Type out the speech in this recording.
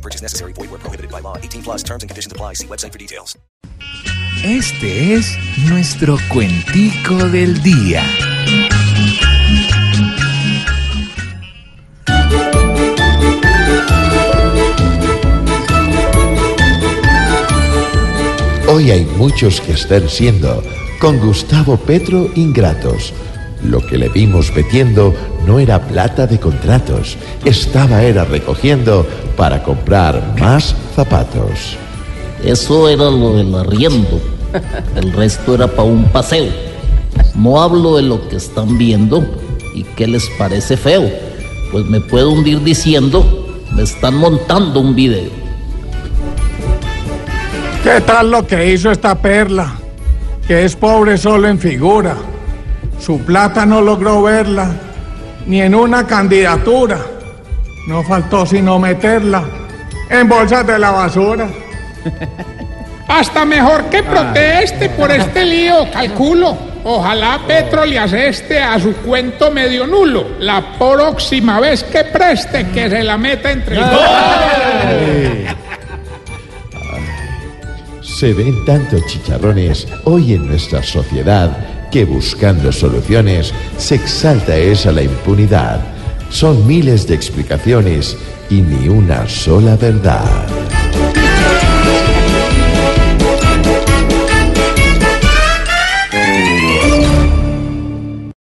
No purchase necessary. Void where prohibited by law. 18 plus terms and conditions apply. See website for details. Este es nuestro cuentico del día. Hoy hay muchos que están siendo, con Gustavo Petro, ingratos. Lo que le vimos metiendo no era plata de contratos, estaba era recogiendo para comprar más zapatos. Eso era lo del arriendo. El resto era para un paseo. No hablo de lo que están viendo y qué les parece feo. Pues me puedo hundir diciendo, me están montando un video. ¿Qué tal lo que hizo esta perla? Que es pobre solo en figura. Su plata no logró verla, ni en una candidatura. No faltó sino meterla en bolsas de la basura. Hasta mejor que proteste por este lío, calculo. Ojalá Petro le aseste a su cuento medio nulo. La próxima vez que preste, que se la meta entre los Se ven tantos chicharrones hoy en nuestra sociedad que buscando soluciones se exalta esa la impunidad. Son miles de explicaciones y ni una sola verdad.